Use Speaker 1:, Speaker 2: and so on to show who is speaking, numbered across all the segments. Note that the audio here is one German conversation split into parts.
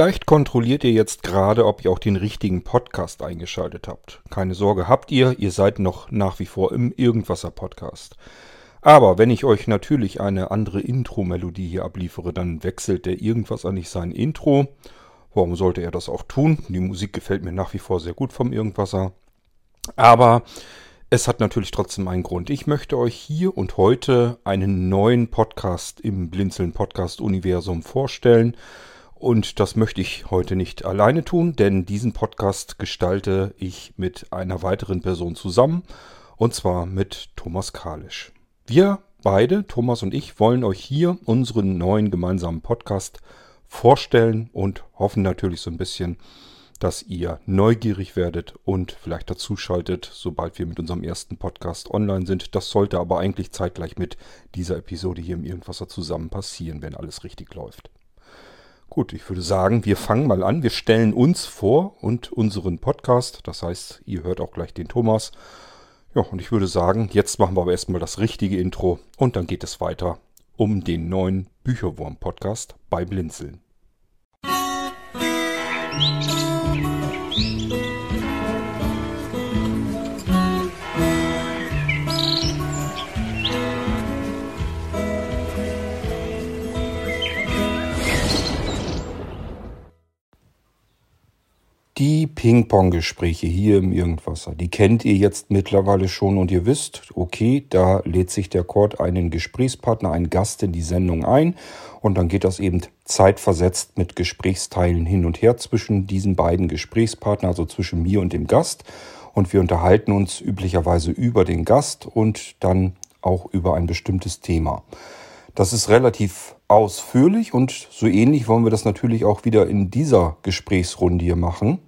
Speaker 1: Vielleicht kontrolliert ihr jetzt gerade, ob ihr auch den richtigen Podcast eingeschaltet habt. Keine Sorge habt ihr, ihr seid noch nach wie vor im Irgendwasser Podcast. Aber wenn ich euch natürlich eine andere Intro-Melodie hier abliefere, dann wechselt der Irgendwasser nicht sein Intro. Warum sollte er das auch tun? Die Musik gefällt mir nach wie vor sehr gut vom Irgendwasser. Aber es hat natürlich trotzdem einen Grund. Ich möchte euch hier und heute einen neuen Podcast im Blinzeln Podcast Universum vorstellen. Und das möchte ich heute nicht alleine tun, denn diesen Podcast gestalte ich mit einer weiteren Person zusammen, und zwar mit Thomas Kalisch. Wir beide, Thomas und ich, wollen euch hier unseren neuen gemeinsamen Podcast vorstellen und hoffen natürlich so ein bisschen, dass ihr neugierig werdet und vielleicht dazuschaltet, sobald wir mit unserem ersten Podcast online sind. Das sollte aber eigentlich zeitgleich mit dieser Episode hier im Irgendwasser zusammen passieren, wenn alles richtig läuft. Gut, ich würde sagen, wir fangen mal an. Wir stellen uns vor und unseren Podcast. Das heißt, ihr hört auch gleich den Thomas. Ja, und ich würde sagen, jetzt machen wir aber erstmal das richtige Intro und dann geht es weiter um den neuen Bücherwurm-Podcast bei Blinzeln. Musik Die Ping-Pong-Gespräche hier im Irgendwasser, die kennt ihr jetzt mittlerweile schon und ihr wisst, okay, da lädt sich der Cord einen Gesprächspartner, einen Gast in die Sendung ein und dann geht das eben zeitversetzt mit Gesprächsteilen hin und her zwischen diesen beiden Gesprächspartnern, also zwischen mir und dem Gast und wir unterhalten uns üblicherweise über den Gast und dann auch über ein bestimmtes Thema. Das ist relativ ausführlich und so ähnlich wollen wir das natürlich auch wieder in dieser Gesprächsrunde hier machen.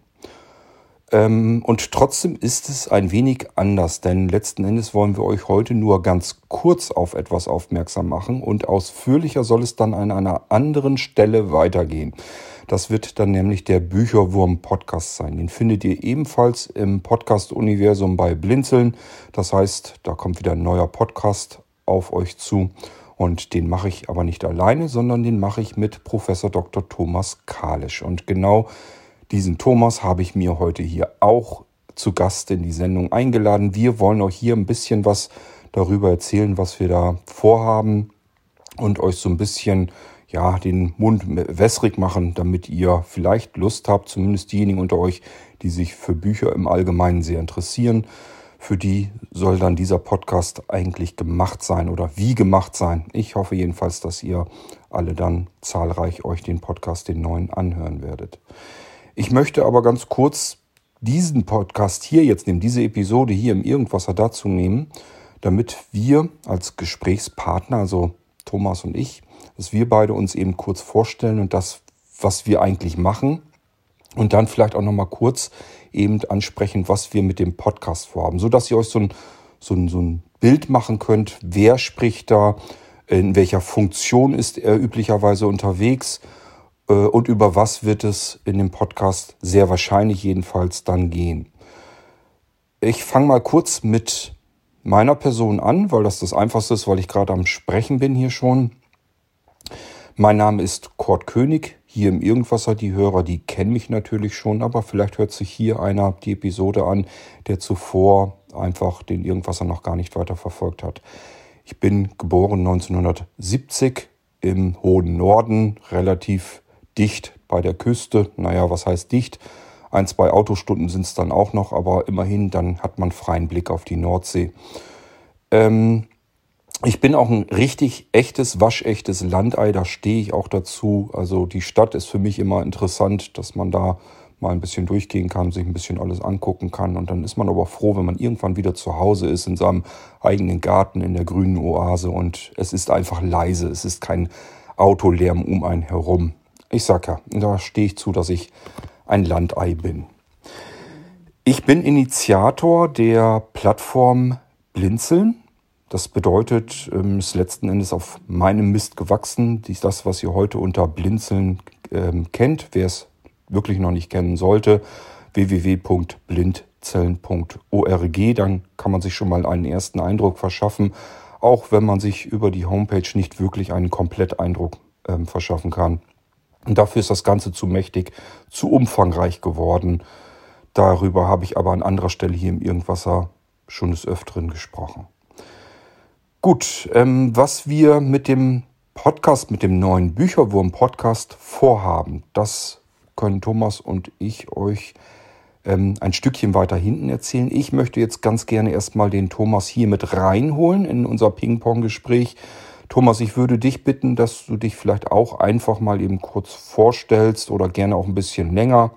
Speaker 1: Ähm, und trotzdem ist es ein wenig anders, denn letzten Endes wollen wir euch heute nur ganz kurz auf etwas aufmerksam machen und ausführlicher soll es dann an einer anderen Stelle weitergehen. Das wird dann nämlich der Bücherwurm-Podcast sein. Den findet ihr ebenfalls im Podcast-Universum bei Blinzeln. Das heißt, da kommt wieder ein neuer Podcast auf euch zu. Und den mache ich aber nicht alleine, sondern den mache ich mit Professor Dr. Thomas Kalisch. Und genau diesen Thomas habe ich mir heute hier auch zu Gast in die Sendung eingeladen. Wir wollen euch hier ein bisschen was darüber erzählen, was wir da vorhaben und euch so ein bisschen ja, den Mund wässrig machen, damit ihr vielleicht Lust habt, zumindest diejenigen unter euch, die sich für Bücher im Allgemeinen sehr interessieren. Für die soll dann dieser Podcast eigentlich gemacht sein oder wie gemacht sein. Ich hoffe jedenfalls, dass ihr alle dann zahlreich euch den Podcast, den neuen, anhören werdet. Ich möchte aber ganz kurz diesen Podcast hier jetzt nehmen, diese Episode hier im Irgendwasser dazu nehmen, damit wir als Gesprächspartner, also Thomas und ich, dass wir beide uns eben kurz vorstellen und das, was wir eigentlich machen. Und dann vielleicht auch nochmal kurz eben ansprechen, was wir mit dem Podcast vorhaben, sodass ihr euch so ein, so ein, so ein Bild machen könnt, wer spricht da, in welcher Funktion ist er üblicherweise unterwegs, und über was wird es in dem Podcast sehr wahrscheinlich jedenfalls dann gehen. Ich fange mal kurz mit meiner Person an, weil das das Einfachste ist, weil ich gerade am Sprechen bin hier schon. Mein Name ist Kurt König. Hier im Irgendwasser, die Hörer, die kennen mich natürlich schon, aber vielleicht hört sich hier einer die Episode an, der zuvor einfach den Irgendwasser noch gar nicht weiter verfolgt hat. Ich bin geboren 1970 im hohen Norden, relativ dicht bei der Küste. Naja, was heißt dicht? Ein, zwei Autostunden sind es dann auch noch, aber immerhin, dann hat man freien Blick auf die Nordsee. Ähm, ich bin auch ein richtig echtes, waschechtes Landei, da stehe ich auch dazu. Also die Stadt ist für mich immer interessant, dass man da mal ein bisschen durchgehen kann, sich ein bisschen alles angucken kann. Und dann ist man aber froh, wenn man irgendwann wieder zu Hause ist, in seinem eigenen Garten, in der grünen Oase. Und es ist einfach leise, es ist kein Autolärm um einen herum. Ich sag ja, da stehe ich zu, dass ich ein Landei bin. Ich bin Initiator der Plattform Blinzeln. Das bedeutet, es ähm, ist letzten Endes auf meinem Mist gewachsen. Dies das, was ihr heute unter Blinzeln ähm, kennt. Wer es wirklich noch nicht kennen sollte, www.blindzellen.org. Dann kann man sich schon mal einen ersten Eindruck verschaffen, auch wenn man sich über die Homepage nicht wirklich einen Kompletteindruck ähm, verschaffen kann. Und dafür ist das Ganze zu mächtig, zu umfangreich geworden. Darüber habe ich aber an anderer Stelle hier im Irgendwasser schon des Öfteren gesprochen. Gut, ähm, was wir mit dem Podcast, mit dem neuen Bücherwurm-Podcast vorhaben, das können Thomas und ich euch ähm, ein Stückchen weiter hinten erzählen. Ich möchte jetzt ganz gerne erstmal den Thomas hier mit reinholen in unser Ping-Pong-Gespräch. Thomas, ich würde dich bitten, dass du dich vielleicht auch einfach mal eben kurz vorstellst oder gerne auch ein bisschen länger.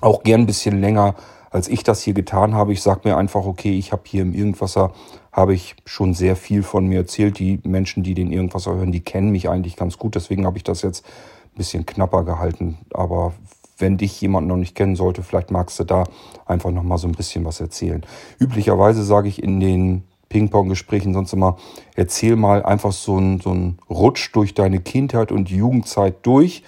Speaker 1: Auch gern ein bisschen länger, als ich das hier getan habe. Ich sage mir einfach, okay, ich habe hier im Irgendwasser, habe ich schon sehr viel von mir erzählt. Die Menschen, die den Irgendwasser hören, die kennen mich eigentlich ganz gut. Deswegen habe ich das jetzt ein bisschen knapper gehalten. Aber wenn dich jemand noch nicht kennen sollte, vielleicht magst du da einfach noch mal so ein bisschen was erzählen. Üblicherweise sage ich in den Ping-Pong-Gesprächen sonst immer, erzähl mal einfach so einen so Rutsch durch deine Kindheit und Jugendzeit durch,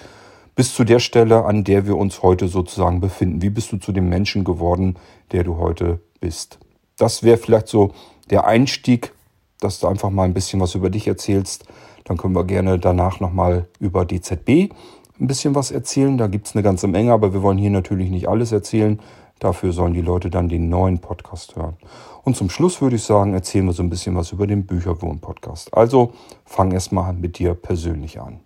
Speaker 1: bis zu der Stelle, an der wir uns heute sozusagen befinden. Wie bist du zu dem Menschen geworden, der du heute bist? Das wäre vielleicht so der Einstieg, dass du einfach mal ein bisschen was über dich erzählst. Dann können wir gerne danach nochmal über DZB ein bisschen was erzählen. Da gibt es eine ganze Menge, aber wir wollen hier natürlich nicht alles erzählen. Dafür sollen die Leute dann den neuen Podcast hören. Und zum Schluss würde ich sagen, erzählen wir so ein bisschen was über den Bücherwurm-Podcast. Also fang erstmal mit dir persönlich an.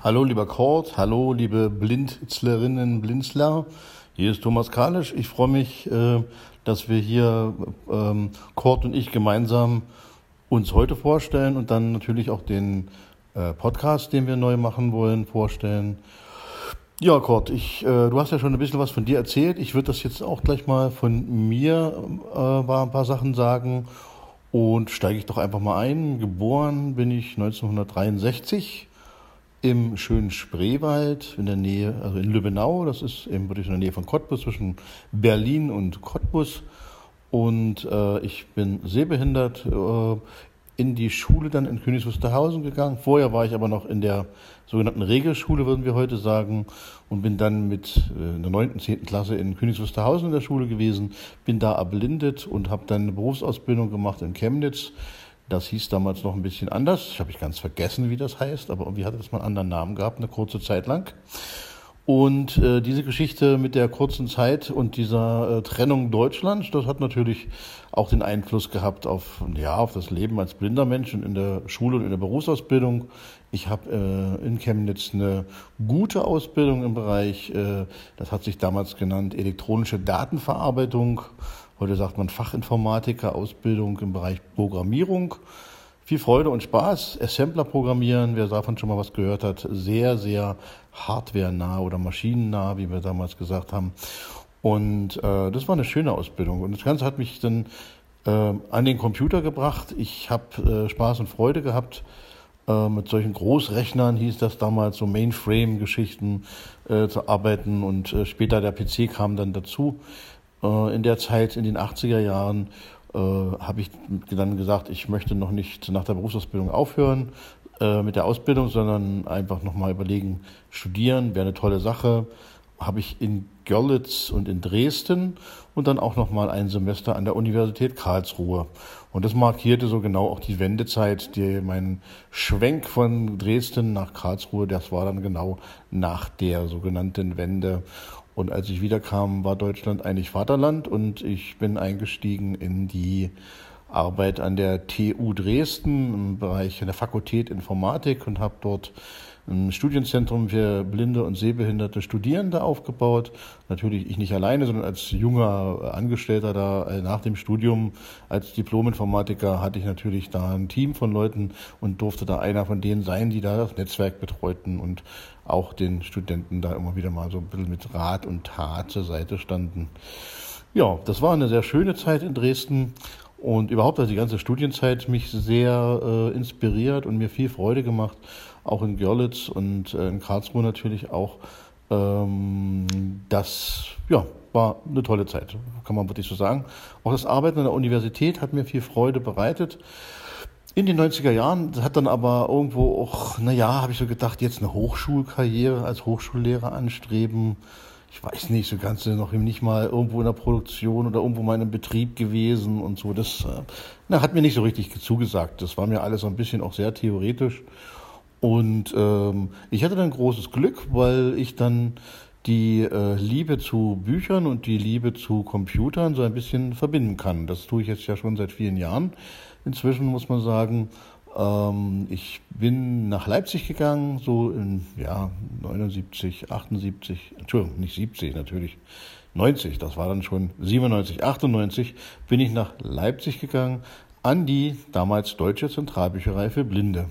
Speaker 2: Hallo lieber Kurt, hallo liebe Blindzlerinnen, Blinzler. Hier ist Thomas Kalisch. Ich freue mich, äh, dass wir hier ähm, Kurt und ich gemeinsam uns heute vorstellen und dann natürlich auch den äh, Podcast, den wir neu machen wollen, vorstellen. Ja, Kurt, ich, äh, du hast ja schon ein bisschen was von dir erzählt. Ich würde das jetzt auch gleich mal von mir äh, ein paar Sachen sagen und steige ich doch einfach mal ein. Geboren bin ich 1963 im schönen Spreewald in der Nähe, also in Lübbenau. Das ist eben wirklich in der Nähe von Cottbus, zwischen Berlin und Cottbus. Und äh, ich bin sehbehindert, äh, in die Schule dann in Königs Wusterhausen gegangen. Vorher war ich aber noch in der sogenannten Regelschule, würden wir heute sagen, und bin dann mit äh, in der neunten, zehnten Klasse in Königs Wusterhausen in der Schule gewesen, bin da erblindet und habe dann eine Berufsausbildung gemacht in Chemnitz. Das hieß damals noch ein bisschen anders. Ich habe ich ganz vergessen, wie das heißt, aber irgendwie hatte das mal einen anderen Namen gehabt, eine kurze Zeit lang. Und äh, diese Geschichte mit der kurzen Zeit und dieser äh, Trennung Deutschlands, das hat natürlich auch den Einfluss gehabt auf, ja, auf das Leben als blinder Mensch in der Schule und in der Berufsausbildung. Ich habe äh, in Chemnitz eine gute Ausbildung im Bereich, äh, das hat sich damals genannt, elektronische Datenverarbeitung. Heute sagt man Fachinformatiker, Ausbildung im Bereich Programmierung viel Freude und Spaß. Assembler programmieren, wer davon schon mal was gehört hat, sehr, sehr hardware-nah oder maschinennah, wie wir damals gesagt haben. Und äh, das war eine schöne Ausbildung. Und das Ganze hat mich dann äh, an den Computer gebracht. Ich habe äh, Spaß und Freude gehabt. Äh, mit solchen Großrechnern hieß das damals, so Mainframe-Geschichten äh, zu arbeiten. Und äh, später der PC kam dann dazu. Äh, in der Zeit, in den 80er Jahren, habe ich dann gesagt, ich möchte noch nicht nach der Berufsausbildung aufhören äh, mit der Ausbildung, sondern einfach nochmal überlegen, studieren wäre eine tolle Sache. Habe ich in Görlitz und in Dresden und dann auch nochmal ein Semester an der Universität Karlsruhe. Und das markierte so genau auch die Wendezeit, die, mein Schwenk von Dresden nach Karlsruhe, das war dann genau nach der sogenannten Wende. Und als ich wiederkam, war Deutschland eigentlich Vaterland und ich bin eingestiegen in die Arbeit an der TU Dresden im Bereich der Fakultät Informatik und habe dort ein Studienzentrum für blinde und sehbehinderte Studierende aufgebaut. Natürlich ich nicht alleine, sondern als junger Angestellter da äh, nach dem Studium als Diplominformatiker hatte ich natürlich da ein Team von Leuten und durfte da einer von denen sein, die da das Netzwerk betreuten und auch den Studenten da immer wieder mal so ein bisschen mit Rat und Tat zur Seite standen. Ja, das war eine sehr schöne Zeit in Dresden und überhaupt hat die ganze Studienzeit mich sehr äh, inspiriert und mir viel Freude gemacht, auch in Görlitz und äh, in Karlsruhe natürlich auch. Ähm, das ja, war eine tolle Zeit, kann man wirklich so sagen. Auch das Arbeiten an der Universität hat mir viel Freude bereitet. In den 90er Jahren hat dann aber irgendwo auch, naja, habe ich so gedacht, jetzt eine Hochschulkarriere als Hochschullehrer anstreben. Ich weiß nicht, so ganz noch nicht mal irgendwo in der Produktion oder irgendwo mal in einem Betrieb gewesen und so. Das äh, na, hat mir nicht so richtig zugesagt. Das war mir alles so ein bisschen auch sehr theoretisch. Und ähm, ich hatte dann großes Glück, weil ich dann die äh, Liebe zu Büchern und die Liebe zu Computern so ein bisschen verbinden kann. Das tue ich jetzt ja schon seit vielen Jahren. Inzwischen muss man sagen, ähm, ich bin nach Leipzig gegangen, so in ja, 79, 78, Entschuldigung, nicht 70 natürlich, 90, das war dann schon 97, 98, bin ich nach Leipzig gegangen an die damals Deutsche Zentralbücherei für Blinde.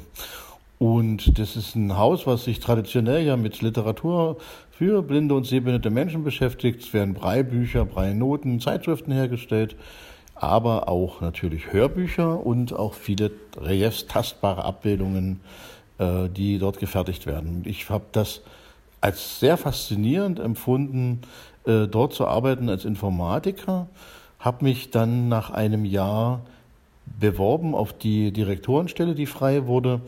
Speaker 2: Und das ist ein Haus, was sich traditionell ja mit Literatur für blinde und sehbehinderte Menschen beschäftigt. Es werden Breibücher, Breinoten, Zeitschriften hergestellt, aber auch natürlich Hörbücher und auch viele Reliefs, tastbare Abbildungen, äh, die dort gefertigt werden. Ich habe das als sehr faszinierend empfunden, äh, dort zu arbeiten als Informatiker, habe mich dann nach einem Jahr beworben auf die Direktorenstelle, die frei wurde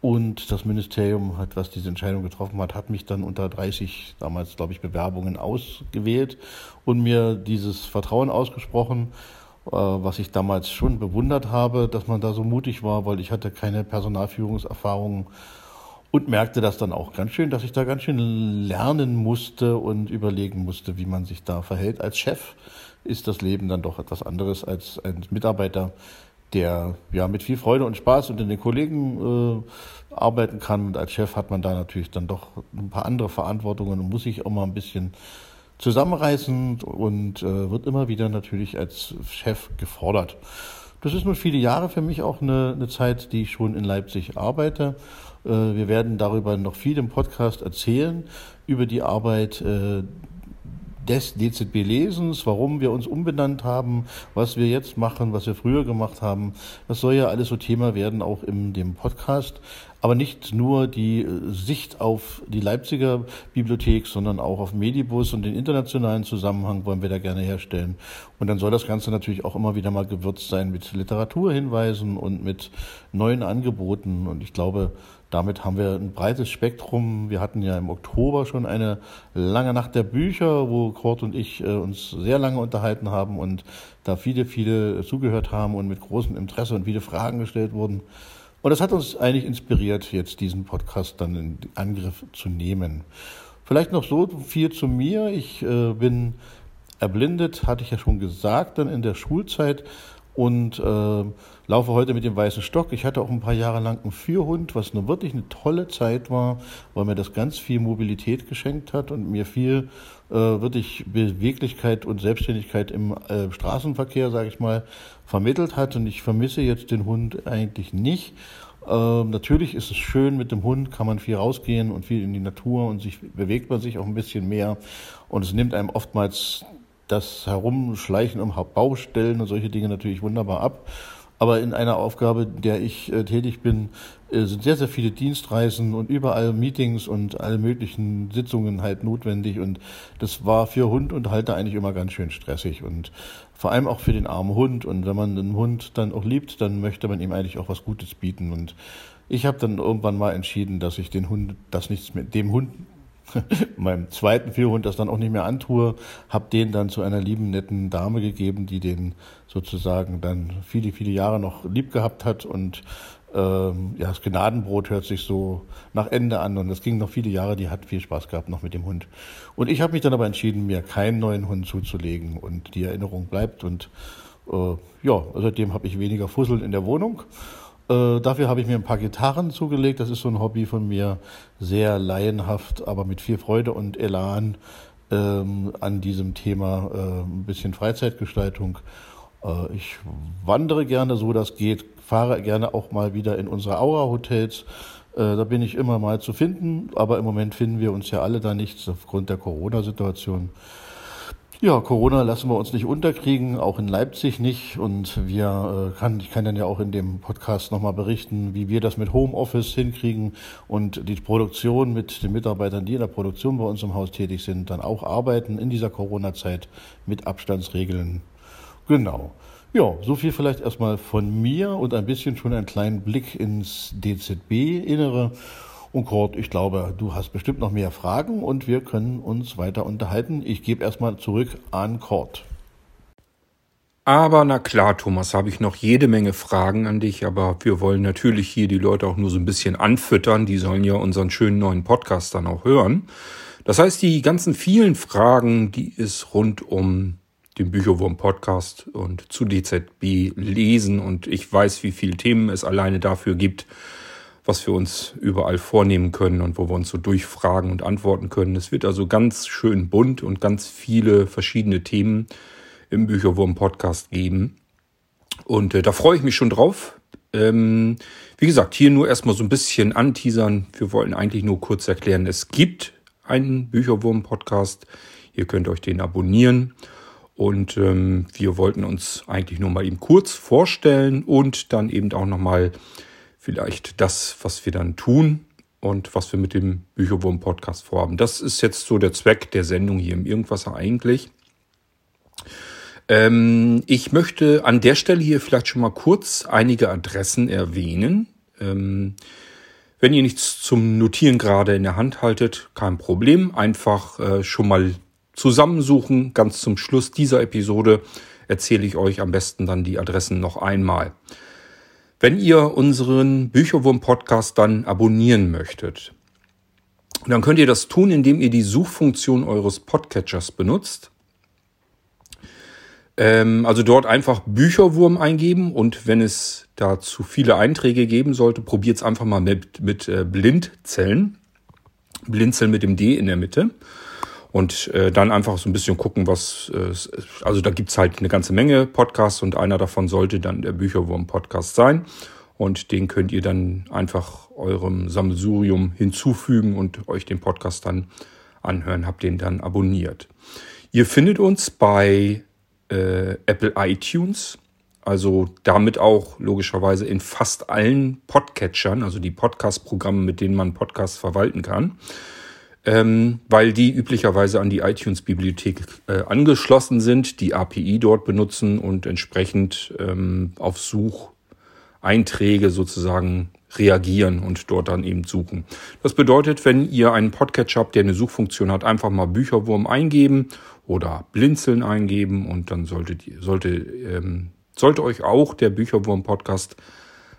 Speaker 2: und das Ministerium hat, was diese Entscheidung getroffen hat, hat mich dann unter 30, damals glaube ich, Bewerbungen ausgewählt und mir dieses Vertrauen ausgesprochen, was ich damals schon bewundert habe, dass man da so mutig war, weil ich hatte keine Personalführungserfahrung und merkte das dann auch ganz schön, dass ich da ganz schön lernen musste und überlegen musste, wie man sich da verhält. Als Chef ist das Leben dann doch etwas anderes als ein Mitarbeiter, der ja mit viel Freude und Spaß unter den Kollegen äh, arbeiten kann. Und als Chef hat man da natürlich dann doch ein paar andere Verantwortungen und muss sich auch mal ein bisschen zusammenreißen und äh, wird immer wieder natürlich als Chef gefordert. Das ist nun viele Jahre für mich auch eine, eine Zeit, die ich schon in Leipzig arbeite. Äh, wir werden darüber noch viel im Podcast erzählen, über die Arbeit, äh, des DZB-Lesens, warum wir uns umbenannt haben, was wir jetzt machen, was wir früher gemacht haben. Das soll ja alles so Thema werden, auch in dem Podcast. Aber nicht nur die äh, Sicht auf die Leipziger Bibliothek, sondern auch auf Medibus und den internationalen Zusammenhang wollen wir da gerne herstellen. Und dann soll das Ganze natürlich auch immer wieder mal gewürzt sein mit Literaturhinweisen und mit neuen Angeboten. Und ich glaube, damit haben wir ein breites Spektrum. Wir hatten ja im Oktober schon eine lange Nacht der Bücher, wo Kurt und ich äh, uns sehr lange unterhalten haben und da viele, viele zugehört haben und mit großem Interesse und viele Fragen gestellt wurden. Und das hat uns eigentlich inspiriert, jetzt diesen Podcast dann in Angriff zu nehmen. Vielleicht noch so viel zu mir. Ich äh, bin erblindet, hatte ich ja schon gesagt, dann in der Schulzeit und äh, laufe heute mit dem weißen Stock. Ich hatte auch ein paar Jahre lang einen Führhund, was eine wirklich eine tolle Zeit war, weil mir das ganz viel Mobilität geschenkt hat und mir viel äh, wirklich Beweglichkeit und Selbstständigkeit im äh, Straßenverkehr, sage ich mal, vermittelt hat. Und ich vermisse jetzt den Hund eigentlich nicht. Ähm, natürlich ist es schön, mit dem Hund kann man viel rausgehen und viel in die Natur und sich bewegt man sich auch ein bisschen mehr. Und es nimmt einem oftmals das Herumschleichen um Baustellen und solche Dinge natürlich wunderbar ab. Aber in einer Aufgabe, der ich äh, tätig bin, äh, sind sehr, sehr viele Dienstreisen und überall Meetings und alle möglichen Sitzungen halt notwendig. Und das war für Hund und Halter eigentlich immer ganz schön stressig und vor allem auch für den armen Hund. Und wenn man den Hund dann auch liebt, dann möchte man ihm eigentlich auch was Gutes bieten. Und ich habe dann irgendwann mal entschieden, dass ich den Hund, das nichts mit dem Hund meinem zweiten Führhund das dann auch nicht mehr antue, habe den dann zu einer lieben, netten Dame gegeben, die den sozusagen dann viele, viele Jahre noch lieb gehabt hat und ähm, ja, das Gnadenbrot hört sich so nach Ende an und das ging noch viele Jahre, die hat viel Spaß gehabt noch mit dem Hund. Und ich habe mich dann aber entschieden, mir keinen neuen Hund zuzulegen und die Erinnerung bleibt und äh, ja, seitdem habe ich weniger Fussel in der Wohnung äh, dafür habe ich mir ein paar Gitarren zugelegt. Das ist so ein Hobby von mir, sehr laienhaft, aber mit viel Freude und Elan ähm, an diesem Thema. Äh, ein bisschen Freizeitgestaltung. Äh, ich wandere gerne, so das geht. Fahre gerne auch mal wieder in unsere Aura-Hotels. Äh, da bin ich immer mal zu finden, aber im Moment finden wir uns ja alle da nichts aufgrund der Corona-Situation. Ja, Corona lassen wir uns nicht unterkriegen, auch in Leipzig nicht. Und wir äh, kann, ich kann dann ja auch in dem Podcast nochmal berichten, wie wir das mit Homeoffice hinkriegen und die Produktion mit den Mitarbeitern, die in der Produktion bei uns im Haus tätig sind, dann auch arbeiten in dieser Corona-Zeit mit Abstandsregeln. Genau. Ja, so viel vielleicht erstmal von mir und ein bisschen schon einen kleinen Blick ins DZB-Innere. Und Kurt, ich glaube, du hast bestimmt noch mehr Fragen und wir können uns weiter unterhalten. Ich gebe erstmal zurück an Kurt.
Speaker 1: Aber na klar, Thomas, habe ich noch jede Menge Fragen an dich, aber wir wollen natürlich hier die Leute auch nur so ein bisschen anfüttern. Die sollen ja unseren schönen neuen Podcast dann auch hören. Das heißt, die ganzen vielen Fragen, die es rund um den Bücherwurm Podcast und zu DZB lesen und ich weiß, wie viele Themen es alleine dafür gibt, was wir uns überall vornehmen können und wo wir uns so durchfragen und antworten können. Es wird also ganz schön bunt und ganz viele verschiedene Themen im Bücherwurm-Podcast geben. Und äh, da freue ich mich schon drauf. Ähm, wie gesagt, hier nur erstmal so ein bisschen anteasern. Wir wollten eigentlich nur kurz erklären, es gibt einen Bücherwurm-Podcast. Ihr könnt euch den abonnieren. Und ähm, wir wollten uns eigentlich nur mal eben kurz vorstellen und dann eben auch nochmal vielleicht das, was wir dann tun und was wir mit dem Bücherwurm-Podcast vorhaben. Das ist jetzt so der Zweck der Sendung hier im Irgendwasser eigentlich. Ähm, ich möchte an der Stelle hier vielleicht schon mal kurz einige Adressen erwähnen. Ähm, wenn ihr nichts zum Notieren gerade in der Hand haltet, kein Problem. Einfach äh, schon mal zusammensuchen. Ganz zum Schluss dieser Episode erzähle ich euch am besten dann die Adressen noch einmal. Wenn ihr unseren Bücherwurm-Podcast dann abonnieren möchtet, dann könnt ihr das tun, indem ihr die Suchfunktion eures Podcatchers benutzt. Ähm, also dort einfach Bücherwurm eingeben und wenn es da zu viele Einträge geben sollte, probiert es einfach mal mit, mit äh, Blindzellen. Blinzeln mit dem D in der Mitte. Und äh, dann einfach so ein bisschen gucken, was, äh, also da gibt's halt eine ganze Menge Podcasts und einer davon sollte dann der Bücherwurm-Podcast sein. Und den könnt ihr dann einfach eurem Sammelsurium hinzufügen und euch den Podcast dann anhören, habt den dann abonniert. Ihr findet uns bei äh, Apple iTunes, also damit auch logischerweise in fast allen Podcatchern, also die Podcast-Programme, mit denen man Podcasts verwalten kann, ähm, weil die üblicherweise an die iTunes-Bibliothek äh, angeschlossen sind, die API dort benutzen und entsprechend ähm, auf Sucheinträge sozusagen reagieren und dort dann eben suchen. Das bedeutet, wenn ihr einen Podcatcher habt, der eine Suchfunktion hat, einfach mal Bücherwurm eingeben oder Blinzeln eingeben und dann solltet, sollte, ähm, sollte euch auch der Bücherwurm-Podcast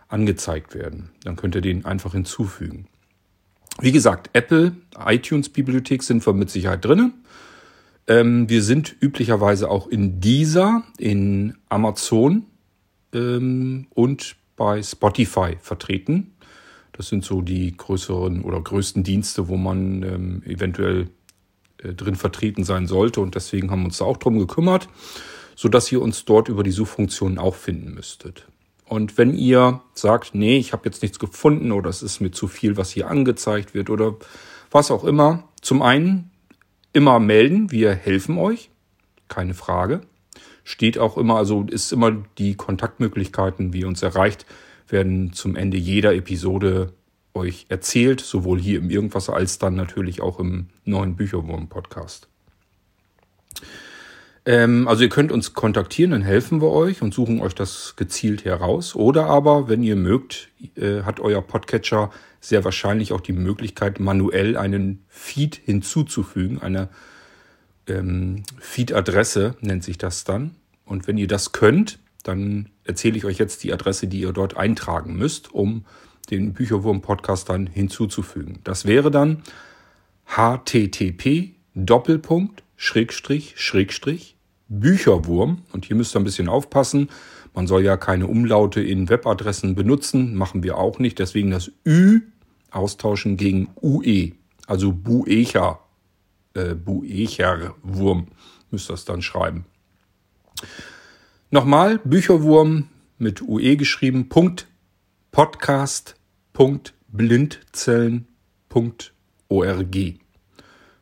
Speaker 1: angezeigt werden. Dann könnt ihr den einfach hinzufügen. Wie gesagt, Apple, iTunes-Bibliothek sind wir mit Sicherheit drinne. Ähm, wir sind üblicherweise auch in dieser, in Amazon ähm, und bei Spotify vertreten. Das sind so die größeren oder größten Dienste, wo man ähm, eventuell äh, drin vertreten sein sollte. Und deswegen haben wir uns da auch drum gekümmert, sodass ihr uns dort über die Suchfunktionen auch finden müsstet. Und wenn ihr sagt, nee, ich habe jetzt nichts gefunden oder es ist mir zu viel, was hier angezeigt wird oder was auch immer, zum einen immer melden, wir helfen euch, keine Frage steht auch immer, also ist immer die Kontaktmöglichkeiten, wie ihr uns erreicht, werden zum Ende jeder Episode euch erzählt, sowohl hier im Irgendwas als dann natürlich auch im neuen Bücherwurm-Podcast. Ähm, also ihr könnt uns kontaktieren, dann helfen wir euch und suchen euch das gezielt heraus. Oder aber, wenn ihr mögt, äh, hat euer Podcatcher sehr wahrscheinlich auch die Möglichkeit, manuell einen Feed hinzuzufügen, eine ähm, Feed-Adresse nennt sich das dann. Und wenn ihr das könnt, dann erzähle ich euch jetzt die Adresse, die ihr dort eintragen müsst, um den Bücherwurm-Podcast dann hinzuzufügen. Das wäre dann http Doppelpunkt Schrägstrich Schrägstrich Bücherwurm. Und hier müsst ihr ein bisschen aufpassen. Man soll ja keine Umlaute in Webadressen benutzen, machen wir auch nicht. Deswegen das Ü austauschen gegen UE, also Buecher äh, Buecher-Wurm müsst ihr das dann schreiben. Nochmal, Bücherwurm mit UE geschrieben, Punkt, Podcast, Punkt, Blindzellen.org.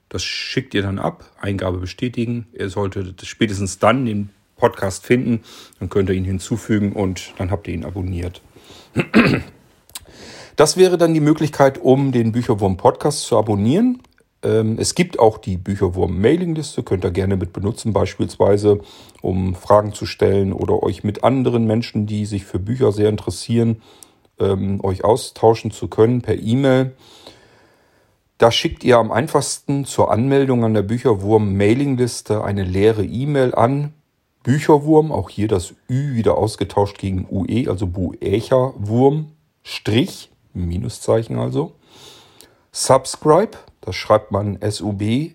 Speaker 1: Das schickt ihr dann ab, Eingabe bestätigen. Ihr solltet spätestens dann den Podcast finden, dann könnt ihr ihn hinzufügen und dann habt ihr ihn abonniert. Das wäre dann die Möglichkeit, um den Bücherwurm Podcast zu abonnieren. Ähm, es gibt auch die Bücherwurm-Mailingliste, könnt ihr gerne mit benutzen, beispielsweise, um Fragen zu stellen oder euch mit anderen Menschen, die sich für Bücher sehr interessieren, ähm, euch austauschen zu können per E-Mail. Da schickt ihr am einfachsten zur Anmeldung an der Bücherwurm-Mailingliste eine leere E-Mail an Bücherwurm, auch hier das Ü wieder ausgetauscht gegen UE, also Buecherwurm, Strich, Minuszeichen also. Subscribe, das schreibt man S-U-B-S-C-R-I-B-E,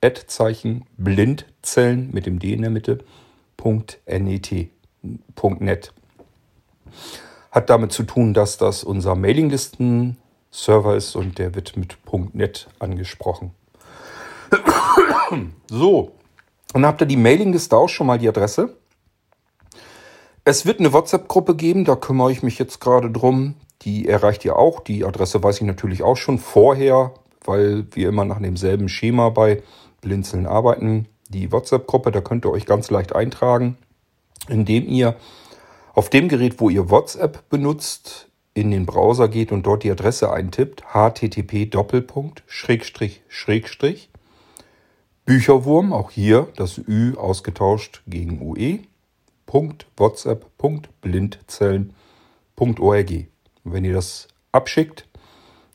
Speaker 1: Ad-Zeichen, Blindzellen mit dem D in der Mitte, .net, .net. Hat damit zu tun, dass das unser Mailinglisten-Server ist und der wird mit .net angesprochen. So, dann habt ihr die Mailingliste auch schon mal die Adresse. Es wird eine WhatsApp-Gruppe geben, da kümmere ich mich jetzt gerade drum. Die erreicht ihr auch. Die Adresse weiß ich natürlich auch schon vorher, weil wir immer nach demselben Schema bei Blinzeln arbeiten. Die WhatsApp-Gruppe, da könnt ihr euch ganz leicht eintragen, indem ihr auf dem Gerät, wo ihr WhatsApp benutzt, in den Browser geht und dort die Adresse eintippt, http Bücherwurm, auch hier das Ü ausgetauscht gegen UE, .whatsapp.blindzellen.org. Wenn ihr das abschickt,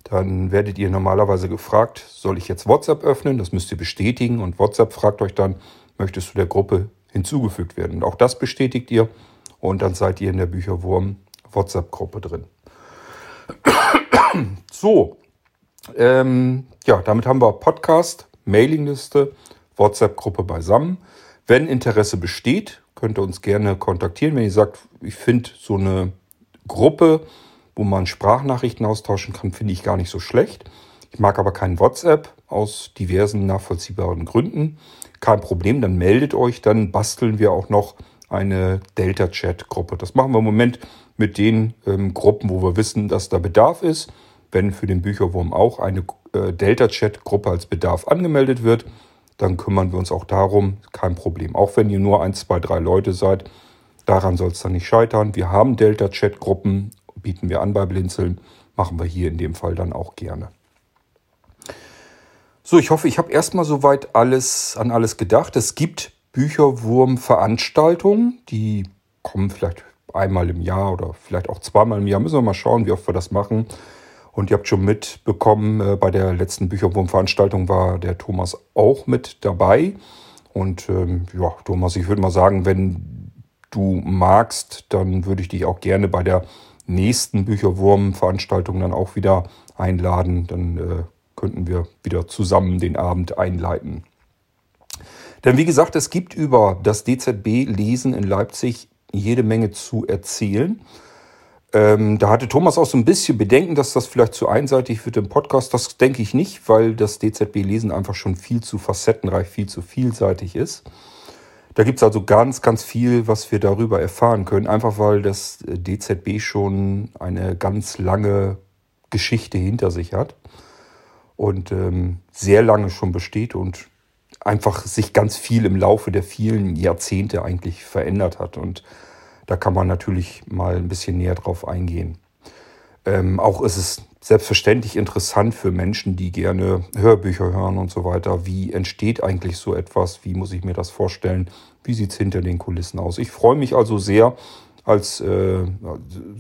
Speaker 1: dann werdet ihr normalerweise gefragt, soll ich jetzt WhatsApp öffnen? Das müsst ihr bestätigen und WhatsApp fragt euch dann, möchtest du der Gruppe hinzugefügt werden? Und auch das bestätigt ihr und dann seid ihr in der Bücherwurm WhatsApp-Gruppe drin. So, ähm, ja, damit haben wir Podcast, Mailingliste, WhatsApp-Gruppe beisammen. Wenn Interesse besteht, könnt ihr uns gerne kontaktieren. Wenn ihr sagt, ich finde so eine Gruppe, wo man Sprachnachrichten austauschen kann, finde ich gar nicht so schlecht. Ich mag aber kein WhatsApp aus diversen nachvollziehbaren Gründen. Kein Problem, dann meldet euch, dann basteln wir auch noch eine Delta-Chat-Gruppe. Das machen wir im Moment mit den ähm, Gruppen, wo wir wissen, dass da Bedarf ist. Wenn für den Bücherwurm auch eine äh, Delta-Chat-Gruppe als Bedarf angemeldet wird, dann kümmern wir uns auch darum. Kein Problem. Auch wenn ihr nur ein, zwei, drei Leute seid, daran soll es dann nicht scheitern. Wir haben Delta-Chat-Gruppen, bieten wir an bei Blinzeln, machen wir hier in dem Fall dann auch gerne. So, ich hoffe, ich habe erstmal soweit alles an alles gedacht. Es gibt Bücherwurm-Veranstaltungen, die kommen vielleicht einmal im Jahr oder vielleicht auch zweimal im Jahr. Müssen wir mal schauen, wie oft wir das machen. Und ihr habt schon mitbekommen, äh, bei der letzten Bücherwurm-Veranstaltung war der Thomas auch mit dabei. Und ähm, ja, Thomas, ich würde mal sagen, wenn du magst, dann würde ich dich auch gerne bei der nächsten Bücherwurm-Veranstaltung dann auch wieder einladen. Dann äh, könnten wir wieder zusammen den Abend einleiten. Denn wie gesagt, es gibt über das DZB-Lesen in Leipzig jede Menge zu erzählen. Ähm, da hatte Thomas auch so ein bisschen Bedenken, dass das vielleicht zu einseitig wird im Podcast. Das denke ich nicht, weil das DZB-Lesen einfach schon viel zu facettenreich, viel zu vielseitig ist. Da gibt es also ganz, ganz viel, was wir darüber erfahren können, einfach weil das DZB schon eine ganz lange Geschichte hinter sich hat und ähm, sehr lange schon besteht und einfach sich ganz viel im Laufe der vielen Jahrzehnte eigentlich verändert hat. Und da kann man natürlich mal ein bisschen näher drauf eingehen. Ähm, auch ist es selbstverständlich interessant für Menschen, die gerne Hörbücher hören und so weiter. Wie entsteht eigentlich so etwas? Wie muss ich mir das vorstellen? Wie sieht es hinter den Kulissen aus? Ich freue mich also sehr, als äh,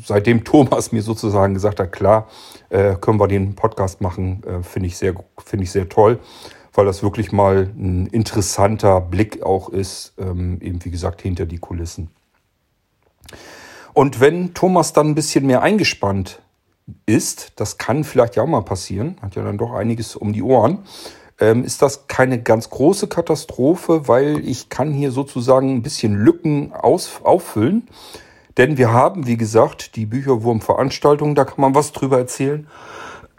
Speaker 1: seitdem Thomas mir sozusagen gesagt hat, klar, äh, können wir den Podcast machen, äh, finde ich sehr, finde ich sehr toll, weil das wirklich mal ein interessanter Blick auch ist, ähm, eben wie gesagt hinter die Kulissen. Und wenn Thomas dann ein bisschen mehr eingespannt ist, das kann vielleicht ja auch mal passieren, hat ja dann doch einiges um die Ohren, ähm, ist das keine ganz große Katastrophe, weil ich kann hier sozusagen ein bisschen Lücken aus, auffüllen. Denn wir haben, wie gesagt, die Bücherwurm-Veranstaltung, da kann man was drüber erzählen.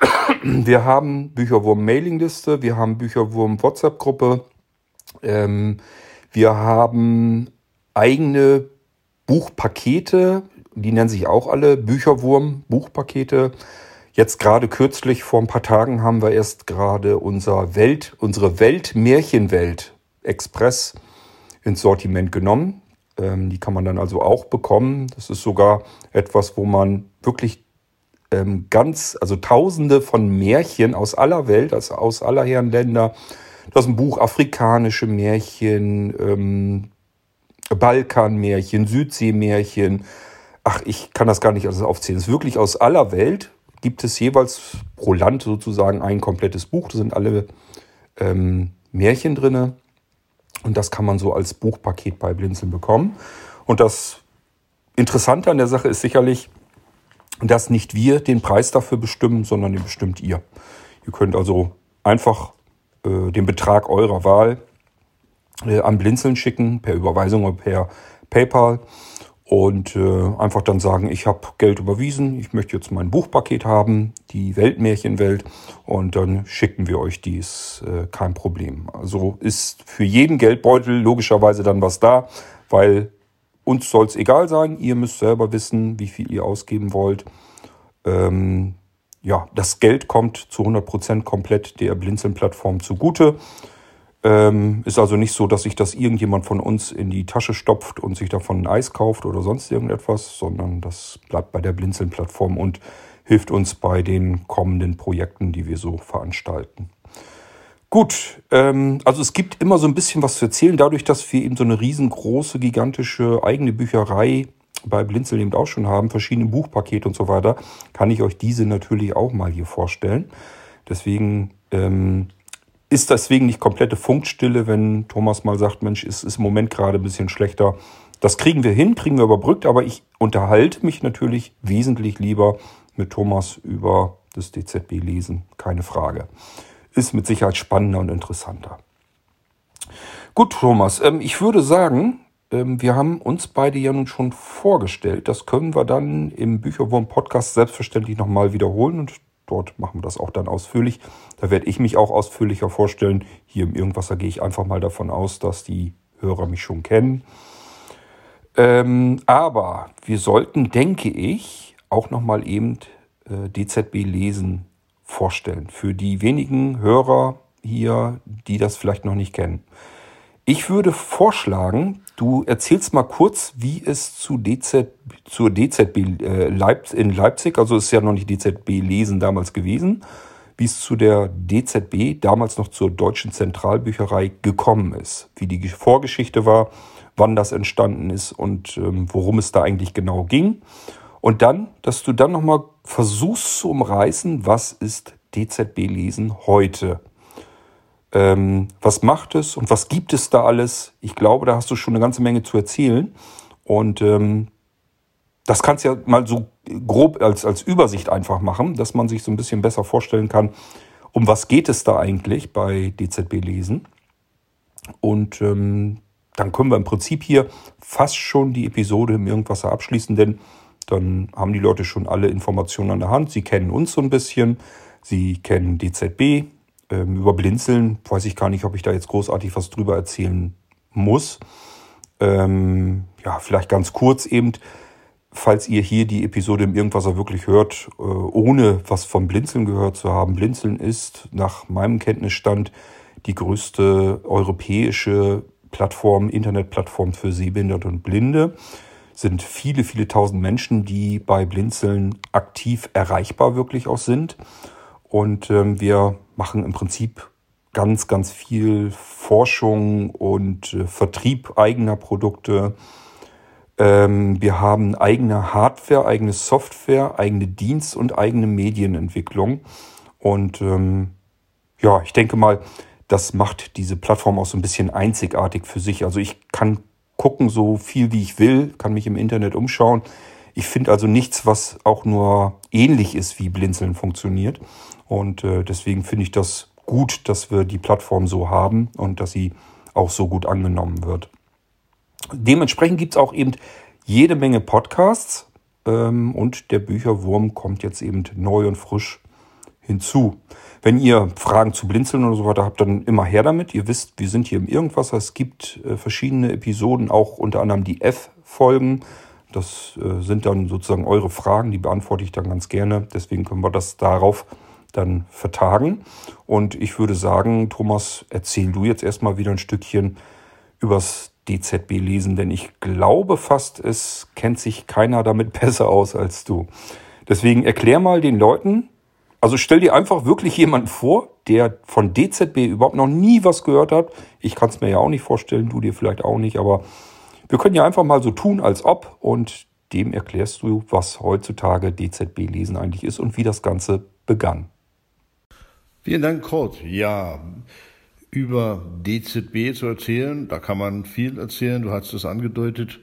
Speaker 1: Wir haben Bücherwurm-Mailingliste, wir haben Bücherwurm-WhatsApp-Gruppe, ähm, wir haben eigene Buchpakete, die nennen sich auch alle Bücherwurm, Buchpakete. Jetzt gerade kürzlich, vor ein paar Tagen, haben wir erst gerade unser Welt, unsere Weltmärchenwelt Express ins Sortiment genommen. Ähm, die kann man dann also auch bekommen. Das ist sogar etwas, wo man wirklich ähm, ganz, also tausende von Märchen aus aller Welt, also aus aller Herren Länder. Das ist ein Buch afrikanische Märchen, ähm, Balkanmärchen, Südseemärchen. Ach, ich kann das gar nicht alles aufzählen. Es ist wirklich aus aller Welt. Gibt es jeweils pro Land sozusagen ein komplettes Buch. Da sind alle ähm, Märchen drin. Und das kann man so als Buchpaket bei Blinzeln bekommen. Und das Interessante an der Sache ist sicherlich, dass nicht wir den Preis dafür bestimmen, sondern den bestimmt ihr. Ihr könnt also einfach äh, den Betrag eurer Wahl äh, an Blinzeln schicken, per Überweisung oder per PayPal und äh, einfach dann sagen, ich habe Geld überwiesen, ich möchte jetzt mein Buchpaket haben, die Weltmärchenwelt und dann schicken wir euch dies, äh, kein Problem. Also ist für jeden Geldbeutel logischerweise dann was da, weil uns soll es egal sein, ihr müsst selber wissen, wie viel ihr ausgeben wollt. Ähm, ja, das Geld kommt zu 100% komplett der Blinzeln-Plattform zugute. Ähm, ist also nicht so, dass sich das irgendjemand von uns in die Tasche stopft und sich davon ein Eis kauft oder sonst irgendetwas, sondern das bleibt bei der Blinzeln-Plattform und hilft uns bei den kommenden Projekten, die wir so veranstalten. Gut, ähm, also es gibt immer so ein bisschen was zu erzählen, dadurch, dass wir eben so eine riesengroße, gigantische eigene Bücherei bei Blinzeln eben auch schon haben, verschiedene Buchpakete und so weiter, kann ich euch diese natürlich auch mal hier vorstellen. Deswegen ähm, ist deswegen nicht komplette Funkstille, wenn Thomas mal sagt, Mensch, es ist im Moment gerade ein bisschen schlechter. Das kriegen wir hin, kriegen wir überbrückt, aber ich unterhalte mich natürlich wesentlich lieber mit Thomas über das DZB-Lesen, keine Frage. Ist mit Sicherheit spannender und interessanter. Gut, Thomas, ähm, ich würde sagen, ähm, wir haben uns beide ja nun schon vorgestellt. Das können wir dann im Bücherwurm-Podcast selbstverständlich nochmal wiederholen und Dort machen wir das auch dann ausführlich. Da werde ich mich auch ausführlicher vorstellen. Hier im Irgendwasser gehe ich einfach mal davon aus, dass die Hörer mich schon kennen. Ähm, aber wir sollten, denke ich, auch nochmal eben äh, DZB lesen vorstellen. Für die wenigen Hörer hier, die das vielleicht noch nicht kennen. Ich würde vorschlagen, du erzählst mal kurz, wie es zu DZ, zur DZB äh, Leip in Leipzig, also ist ja noch nicht DZB Lesen damals gewesen, wie es zu der DZB, damals noch zur Deutschen Zentralbücherei, gekommen ist. Wie die Vorgeschichte war, wann das entstanden ist und ähm, worum es da eigentlich genau ging. Und dann, dass du dann nochmal versuchst zu umreißen, was ist DZB Lesen heute? Ähm, was macht es und was gibt es da alles? Ich glaube, da hast du schon eine ganze Menge zu erzählen. Und ähm, das kannst du ja mal so grob als, als Übersicht einfach machen, dass man sich so ein bisschen besser vorstellen kann, um was geht es da eigentlich bei DZB Lesen. Und ähm, dann können wir im Prinzip hier fast schon die Episode im Irgendwasser abschließen, denn dann haben die Leute schon alle Informationen an der Hand. Sie kennen uns so ein bisschen, sie kennen DZB, ähm, über Blinzeln weiß ich gar nicht, ob ich da jetzt großartig was drüber erzählen muss. Ähm, ja, vielleicht ganz kurz eben, falls ihr hier die Episode im Irgendwasser wirklich hört, äh, ohne was vom Blinzeln gehört zu haben. Blinzeln ist nach meinem Kenntnisstand die größte europäische Plattform, Internetplattform für Sehbehinderte und Blinde. Sind viele, viele tausend Menschen, die bei Blinzeln aktiv erreichbar wirklich auch sind. Und ähm, wir machen im Prinzip ganz, ganz viel Forschung und äh, Vertrieb eigener Produkte. Ähm, wir haben eigene Hardware, eigene Software, eigene Dienst- und eigene Medienentwicklung. Und ähm, ja, ich denke mal, das macht diese Plattform auch so ein bisschen einzigartig für sich. Also ich kann gucken so viel wie ich will, kann mich im Internet umschauen. Ich finde also nichts, was auch nur ähnlich ist, wie Blinzeln funktioniert. Und äh, deswegen finde ich das gut, dass wir die Plattform so haben und dass sie auch so gut angenommen wird. Dementsprechend gibt es auch eben jede Menge Podcasts ähm, und der Bücherwurm kommt jetzt eben neu und frisch hinzu. Wenn ihr Fragen zu Blinzeln oder so weiter habt, dann immer her damit. Ihr wisst, wir sind hier im Irgendwas. Es gibt äh, verschiedene Episoden, auch unter anderem die F-Folgen. Das äh, sind dann sozusagen eure Fragen, die beantworte ich dann ganz gerne. Deswegen können wir das darauf dann vertagen. Und ich würde sagen, Thomas, erzähl du jetzt erstmal wieder ein Stückchen übers DZB lesen, denn ich glaube fast, es kennt sich keiner damit besser aus als du. Deswegen erklär mal den Leuten, also stell dir einfach wirklich jemanden vor, der von DZB überhaupt noch nie was gehört hat. Ich kann es mir ja auch nicht vorstellen, du dir vielleicht auch nicht, aber wir können ja einfach mal so tun, als ob und dem erklärst du, was heutzutage DZB lesen eigentlich ist und wie das Ganze begann.
Speaker 2: Vielen Dank, Kurt. Ja, über DZB zu erzählen. Da kann man viel erzählen, du hast es angedeutet.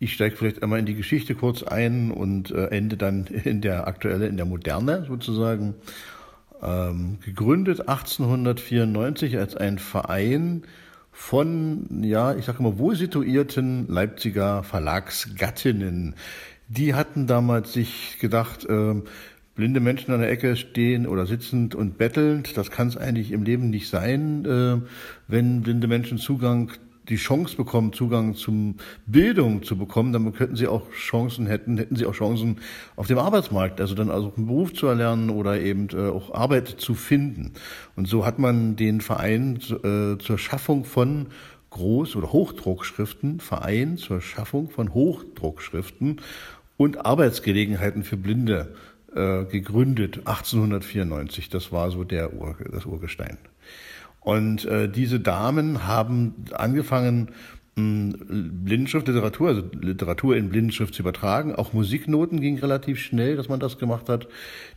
Speaker 2: Ich steige vielleicht einmal in die Geschichte kurz ein und äh, ende dann in der aktuelle, in der Moderne sozusagen. Ähm, gegründet 1894 als ein Verein von, ja, ich sage mal, wohl situierten Leipziger Verlagsgattinnen. Die hatten damals sich gedacht, äh, blinde Menschen an der Ecke stehen oder sitzend und bettelnd, das kann es eigentlich im Leben nicht sein, äh, wenn blinde Menschen Zugang die Chance bekommen, Zugang zum Bildung zu bekommen, dann könnten sie auch Chancen hätten, hätten sie auch Chancen auf dem Arbeitsmarkt, also dann also einen Beruf zu erlernen oder eben äh, auch Arbeit zu finden. Und so hat man den Verein äh, zur Schaffung von Groß- oder Hochdruckschriften, Verein zur Schaffung von Hochdruckschriften und Arbeitsgelegenheiten für Blinde äh, gegründet, 1894. Das war so der Ur, das Urgestein. Und äh, diese Damen haben angefangen, Blindenschrift, Literatur, also Literatur in Blindenschrift zu übertragen. Auch Musiknoten ging relativ schnell, dass man das gemacht hat.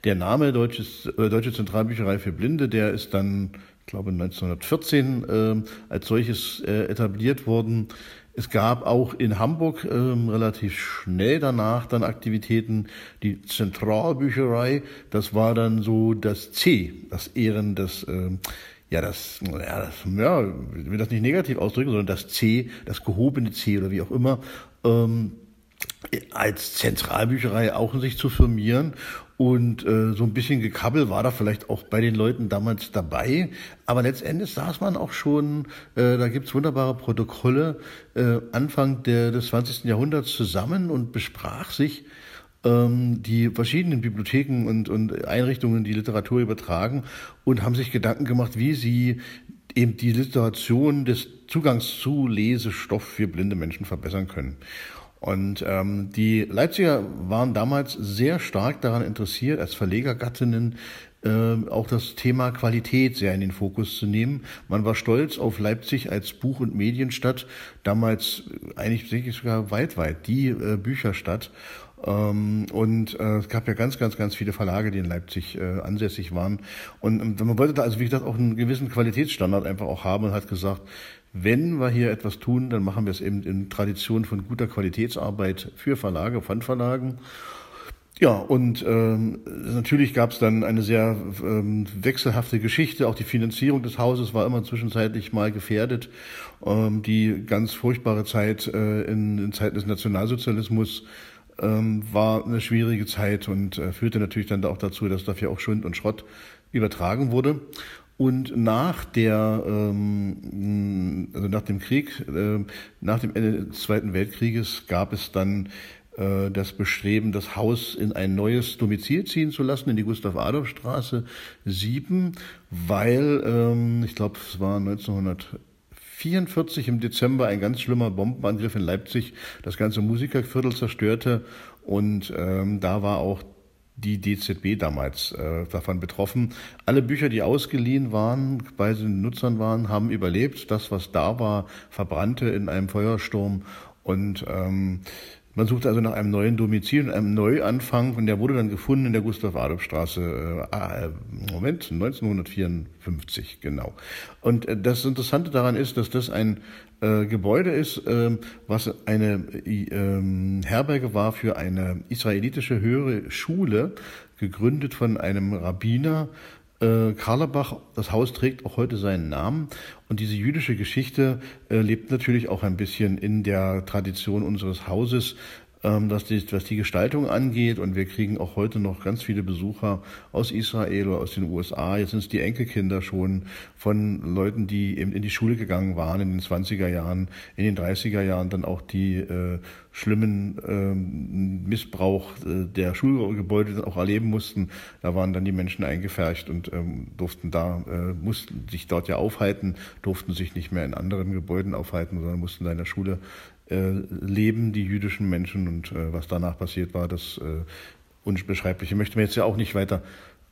Speaker 2: Der Name Deutsches, äh, Deutsche Zentralbücherei für Blinde, der ist dann, ich glaube, 1914 äh, als solches äh, etabliert worden. Es gab auch in Hamburg ähm, relativ schnell danach dann Aktivitäten. Die Zentralbücherei, das war dann so das C, das Ehren des ähm, ja, das, ja, das, ja, ich will das nicht negativ ausdrücken, sondern das C, das gehobene C oder wie auch immer, ähm, als Zentralbücherei auch in sich zu firmieren. Und äh, so ein bisschen Gekabbel war da vielleicht auch bei den Leuten damals dabei. Aber letztendlich saß man auch schon, äh, da gibt's wunderbare Protokolle, äh, Anfang der, des 20. Jahrhunderts zusammen und besprach sich, ähm, die verschiedenen Bibliotheken und, und Einrichtungen die Literatur übertragen und haben sich Gedanken gemacht, wie sie eben die Literation des Zugangs zu Lesestoff für blinde Menschen verbessern können. Und ähm, die Leipziger waren damals sehr stark daran interessiert, als Verlegergattinnen äh, auch das Thema Qualität sehr in den Fokus zu nehmen. Man war stolz auf Leipzig als Buch- und Medienstadt, damals eigentlich sogar weltweit die äh, Bücherstadt. Ähm, und äh, es gab ja ganz, ganz, ganz viele Verlage, die in Leipzig äh, ansässig waren. Und ähm, man wollte da also, wie gesagt, auch einen gewissen Qualitätsstandard einfach auch haben und hat gesagt, wenn wir hier etwas tun, dann machen wir es eben in Tradition von guter Qualitätsarbeit für Verlage, von Verlagen. Ja, und ähm, natürlich gab es dann eine sehr ähm, wechselhafte Geschichte. Auch die Finanzierung des Hauses war immer zwischenzeitlich mal gefährdet. Ähm, die ganz furchtbare Zeit äh, in, in Zeiten des Nationalsozialismus ähm, war eine schwierige Zeit und äh, führte natürlich dann auch dazu, dass dafür auch Schund und Schrott übertragen wurde. Und nach der, ähm, also nach dem Krieg, äh, nach dem Ende des Zweiten Weltkrieges gab es dann äh, das Bestreben, das Haus in ein neues Domizil ziehen zu lassen, in die Gustav-Adolf-Straße 7, weil, ähm, ich glaube, es war 1900 1944 im Dezember ein ganz schlimmer Bombenangriff in Leipzig das ganze Musikerviertel zerstörte und ähm, da war auch die DZB damals äh, davon betroffen. Alle Bücher, die ausgeliehen waren, bei den Nutzern waren, haben überlebt. Das, was da war, verbrannte in einem Feuersturm und ähm, man suchte also nach einem neuen Domizil und einem Neuanfang und der wurde dann gefunden in der Gustav-Adolf-Straße, äh, Moment, 1954, genau. Und äh, das Interessante daran ist, dass das ein äh, Gebäude ist, äh, was eine äh, Herberge war für eine israelitische höhere Schule, gegründet von einem Rabbiner, äh, Karlebach, das Haus trägt auch heute seinen Namen. Und diese jüdische Geschichte äh, lebt natürlich auch ein bisschen in der Tradition unseres Hauses ähm, was, die, was die Gestaltung angeht. Und wir kriegen auch heute noch ganz viele Besucher aus Israel oder aus den USA. Jetzt sind es die Enkelkinder schon von Leuten, die eben in die Schule gegangen waren in den 20er Jahren, in den 30er Jahren dann auch die äh, schlimmen ähm, Missbrauch äh, der Schulgebäude auch erleben mussten. Da waren dann die Menschen eingefärcht und ähm, durften da, äh, mussten sich dort ja aufhalten, durften sich nicht mehr in anderen Gebäuden aufhalten, sondern mussten da in der Schule äh, leben die jüdischen Menschen und äh, was danach passiert war, das äh, Unbeschreibliche möchte man jetzt ja auch nicht weiter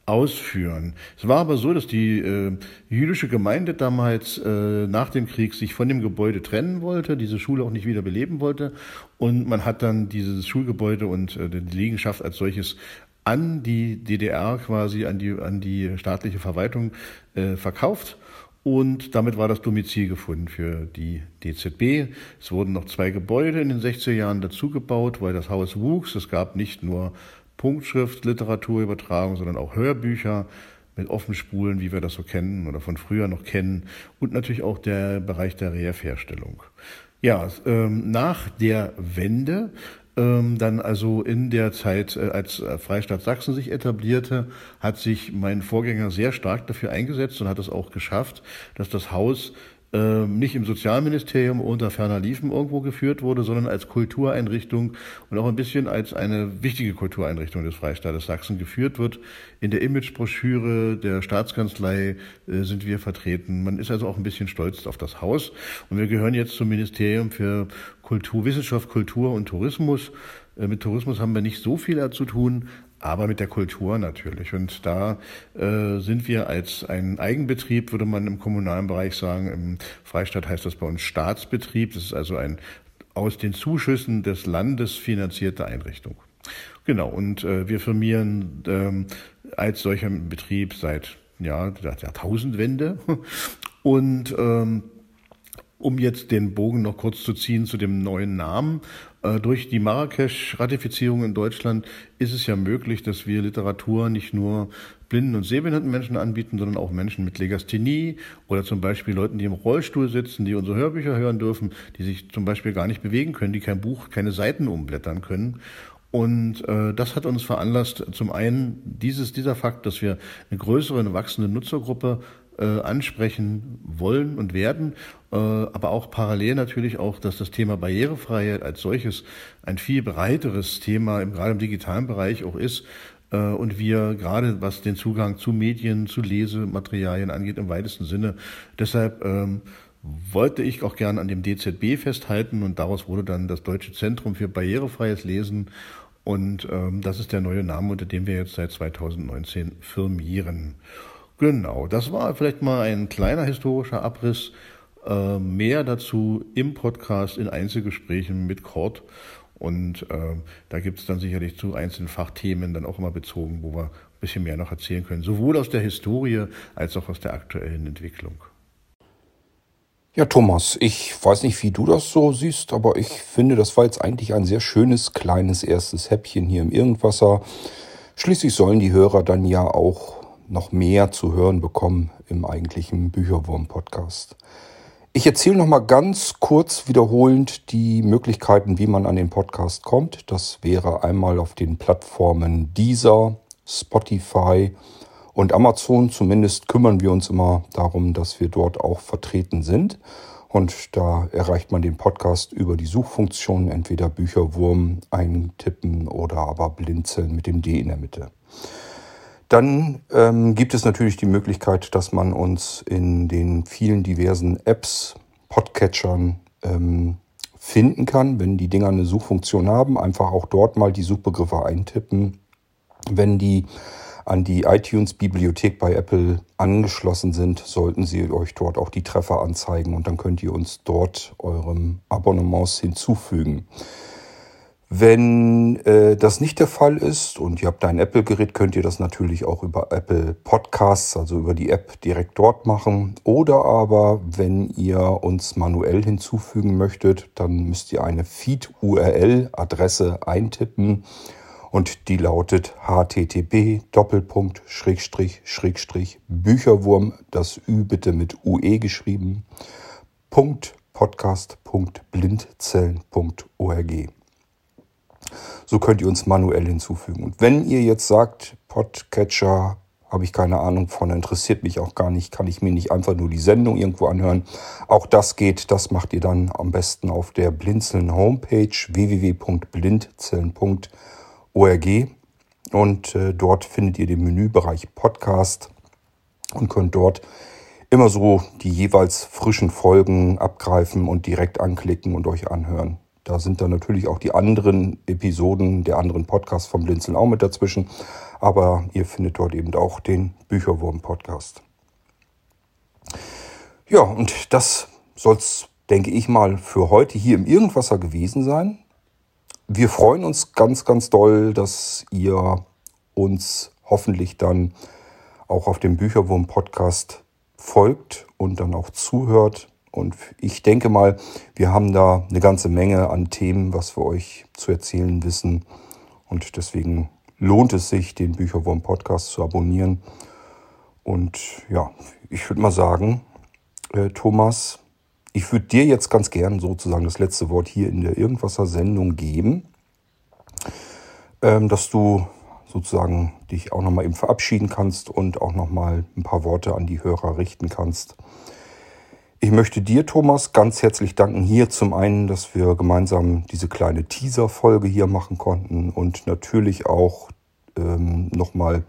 Speaker 2: ausführen. Es war aber so, dass die äh, jüdische Gemeinde damals äh, nach dem Krieg sich von dem Gebäude trennen wollte, diese Schule auch nicht wieder beleben wollte und man hat dann dieses Schulgebäude und äh, die Liegenschaft als solches an die DDR quasi, an die, an die staatliche Verwaltung äh, verkauft Und damit war das Domizil gefunden für die DZB. Es wurden noch zwei Gebäude in den 60er Jahren dazugebaut, weil das Haus wuchs. Es gab nicht nur Punktschrift, Literaturübertragung, sondern auch Hörbücher mit Offenspulen, wie wir das so kennen oder von früher noch kennen. Und natürlich auch der Bereich der Reliefherstellung. Ja, ähm, nach der Wende dann also in der Zeit, äh, als äh, Freistaat Sachsen sich etablierte, hat sich mein Vorgänger sehr stark dafür eingesetzt und hat es auch geschafft, dass das Haus ähm, nicht im Sozialministerium unter ferner Liefen irgendwo geführt wurde, sondern als Kultureinrichtung und auch ein bisschen als eine wichtige Kultureinrichtung des Freistaates Sachsen geführt wird. In der Imagebroschüre der Staatskanzlei äh, sind wir vertreten. Man ist also auch ein bisschen stolz auf das Haus. Und wir gehören jetzt zum Ministerium für Kultur, Wissenschaft, Kultur und Tourismus. Äh, mit Tourismus haben wir nicht so viel zu tun, aber mit der Kultur natürlich. Und da äh, sind wir als ein Eigenbetrieb, würde man im kommunalen Bereich sagen. Im Freistaat heißt das bei uns Staatsbetrieb. Das ist also ein aus den Zuschüssen des Landes finanzierte Einrichtung. Genau, und äh, wir firmieren ähm, als solcher Betrieb seit ja, der Jahrtausendwende. Und ähm, um jetzt den Bogen noch kurz zu ziehen zu dem neuen Namen. Äh, durch die Marrakesch-Ratifizierung in Deutschland ist es ja möglich, dass wir Literatur nicht nur blinden und sehbehinderten Menschen anbieten, sondern auch Menschen mit Legasthenie oder zum Beispiel Leuten, die im Rollstuhl sitzen, die unsere Hörbücher hören dürfen, die sich zum Beispiel gar nicht bewegen können, die kein Buch, keine Seiten umblättern können. Und äh, das hat uns veranlasst, zum einen dieses, dieser Fakt, dass wir eine größere, eine wachsende Nutzergruppe äh, ansprechen wollen und werden, äh, aber auch parallel natürlich auch, dass das Thema Barrierefreiheit als solches ein viel breiteres Thema, im, gerade im digitalen Bereich auch ist, äh, und wir gerade was den Zugang zu Medien, zu Lesematerialien angeht, im weitesten Sinne. Deshalb ähm, wollte ich auch gerne an dem DZB festhalten und daraus wurde dann das Deutsche Zentrum für barrierefreies Lesen und ähm, das ist der neue Name, unter dem wir jetzt seit 2019 firmieren. Genau, das war vielleicht mal ein kleiner historischer Abriss. Äh, mehr dazu im Podcast in Einzelgesprächen mit Kurt. Und äh, da gibt es dann sicherlich zu einzelnen Fachthemen dann auch immer bezogen, wo wir ein bisschen mehr noch erzählen können, sowohl aus der Historie als auch aus der aktuellen Entwicklung.
Speaker 1: Ja, Thomas, ich weiß nicht, wie du das so siehst, aber ich finde, das war jetzt eigentlich ein sehr schönes, kleines erstes Häppchen hier im Irgendwasser. Schließlich sollen die Hörer dann ja auch noch mehr zu hören bekommen im eigentlichen Bücherwurm-Podcast. Ich erzähle noch mal ganz kurz wiederholend die Möglichkeiten, wie man an den Podcast kommt. Das wäre einmal auf den Plattformen Deezer, Spotify und Amazon. Zumindest kümmern wir uns immer darum, dass wir dort auch vertreten sind. Und da erreicht man den Podcast über die Suchfunktion, entweder Bücherwurm eintippen oder aber Blinzeln mit dem D in der Mitte. Dann ähm, gibt es natürlich die Möglichkeit, dass man uns in den vielen diversen Apps, Podcatchern ähm, finden kann, wenn die Dinger eine Suchfunktion haben. Einfach auch dort mal die Suchbegriffe eintippen. Wenn die an die iTunes-Bibliothek bei Apple angeschlossen sind, sollten sie euch dort auch die Treffer anzeigen und dann könnt ihr uns dort eurem Abonnements hinzufügen. Wenn äh, das nicht der Fall ist und ihr habt ein Apple-Gerät, könnt ihr das natürlich auch über Apple Podcasts, also über die App direkt dort machen. Oder aber, wenn ihr uns manuell hinzufügen möchtet, dann müsst ihr eine Feed-URL-Adresse eintippen und die lautet http Bücherwurm, das Ü bitte mit UE geschrieben, podcast.blindzellen.org. So könnt ihr uns manuell hinzufügen. Und wenn ihr jetzt sagt, Podcatcher habe ich keine Ahnung von, interessiert mich auch gar nicht, kann ich mir nicht einfach nur die Sendung irgendwo anhören. Auch das geht, das macht ihr dann am besten auf der Blinzeln Homepage www.blinzeln.org und äh, dort findet ihr den Menübereich Podcast und könnt dort immer so die jeweils frischen Folgen abgreifen und direkt anklicken und euch anhören. Da sind dann natürlich auch die anderen Episoden der anderen Podcasts vom Blinzeln auch mit dazwischen. Aber ihr findet dort eben auch den Bücherwurm-Podcast. Ja, und das soll es, denke ich mal, für heute hier im Irgendwasser gewesen sein. Wir freuen uns ganz, ganz doll, dass ihr uns hoffentlich dann auch auf dem Bücherwurm-Podcast folgt und dann auch zuhört. Und ich denke mal, wir haben da eine ganze Menge an Themen, was wir euch zu erzählen wissen. Und deswegen lohnt es sich, den Bücherwurm Podcast zu abonnieren. Und ja, ich würde mal sagen, äh, Thomas, ich würde dir jetzt ganz gern sozusagen das letzte Wort hier in der Irgendwasser Sendung geben, ähm, dass du sozusagen dich auch nochmal eben verabschieden kannst und auch nochmal ein paar Worte an die Hörer richten kannst. Ich möchte dir, Thomas, ganz herzlich danken hier zum einen, dass wir gemeinsam diese kleine Teaser-Folge hier machen konnten und natürlich auch ähm, nochmal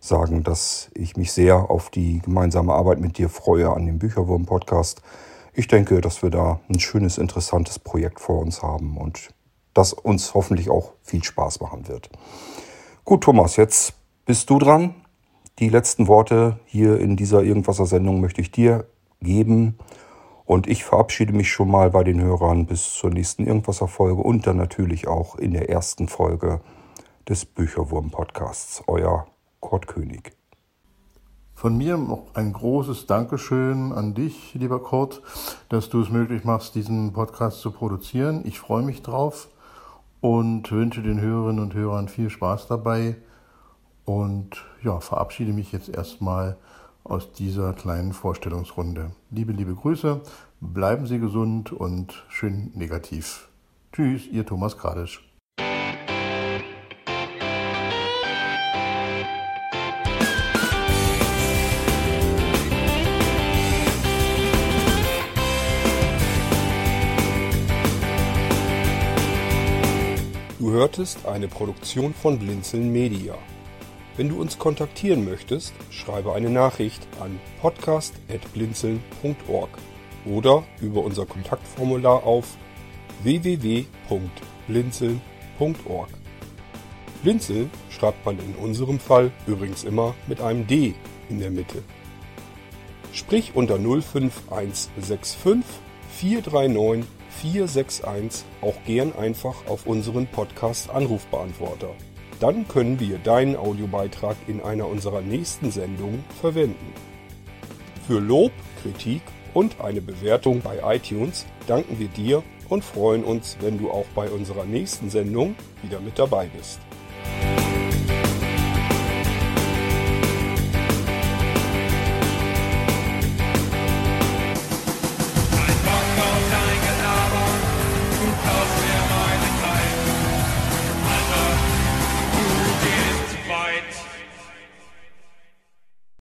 Speaker 1: sagen, dass ich mich sehr auf die gemeinsame Arbeit mit dir freue an dem Bücherwurm-Podcast. Ich denke, dass wir da ein schönes, interessantes Projekt vor uns haben und das uns hoffentlich auch viel Spaß machen wird. Gut, Thomas, jetzt bist du dran. Die letzten Worte hier in dieser Irgendwasser-Sendung möchte ich dir geben. Und ich verabschiede mich schon mal bei den Hörern bis zur nächsten Irgendwasser-Folge und dann natürlich auch in der ersten Folge des Bücherwurm-Podcasts. Euer Kurt König.
Speaker 2: Von mir noch ein großes Dankeschön an dich, lieber Kurt, dass du es möglich machst, diesen Podcast zu produzieren. Ich freue mich drauf und wünsche den Hörerinnen und Hörern viel Spaß dabei und ja, verabschiede mich jetzt erstmal aus dieser kleinen Vorstellungsrunde. Liebe, liebe Grüße, bleiben Sie gesund und schön negativ. Tschüss, Ihr Thomas Kradisch.
Speaker 1: Du hörtest eine Produktion von Blinzeln Media. Wenn du uns kontaktieren möchtest, schreibe eine Nachricht an podcast.blinzeln.org oder über unser Kontaktformular auf www.blinzeln.org. Blinzeln schreibt man in unserem Fall übrigens immer mit einem D in der Mitte. Sprich unter 05165 439 461 auch gern einfach auf unseren Podcast Anrufbeantworter. Dann können wir deinen Audiobeitrag in einer unserer nächsten Sendungen verwenden. Für Lob, Kritik und eine Bewertung bei iTunes danken wir dir und freuen uns, wenn du auch bei unserer nächsten Sendung wieder mit dabei bist.